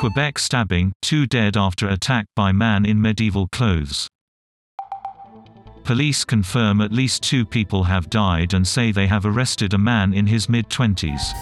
Quebec stabbing, two dead after attack by man in medieval clothes. Police confirm at least two people have died and say they have arrested a man in his mid-twenties.